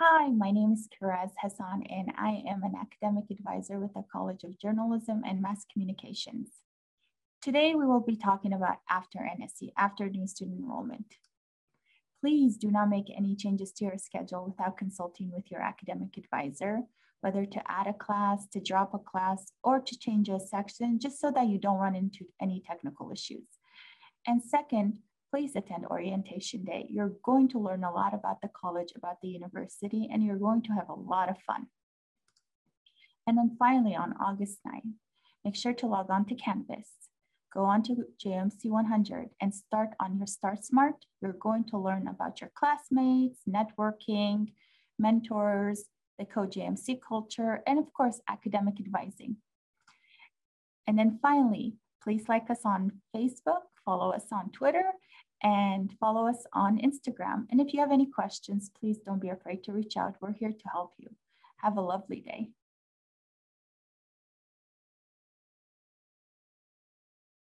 Hi, my name is Karez Hassan, and I am an academic advisor with the College of Journalism and Mass Communications. Today, we will be talking about after NSE, after new student enrollment. Please do not make any changes to your schedule without consulting with your academic advisor, whether to add a class, to drop a class, or to change a section, just so that you don't run into any technical issues. And second, please attend orientation day. You're going to learn a lot about the college, about the university, and you're going to have a lot of fun. And then finally, on August 9th, make sure to log on to Canvas. Go on to JMC 100 and start on your Start Smart. You're going to learn about your classmates, networking, mentors, the co-JMC culture, and of course, academic advising. And then finally, please like us on Facebook, follow us on Twitter, and follow us on Instagram. And if you have any questions, please don't be afraid to reach out. We're here to help you. Have a lovely day.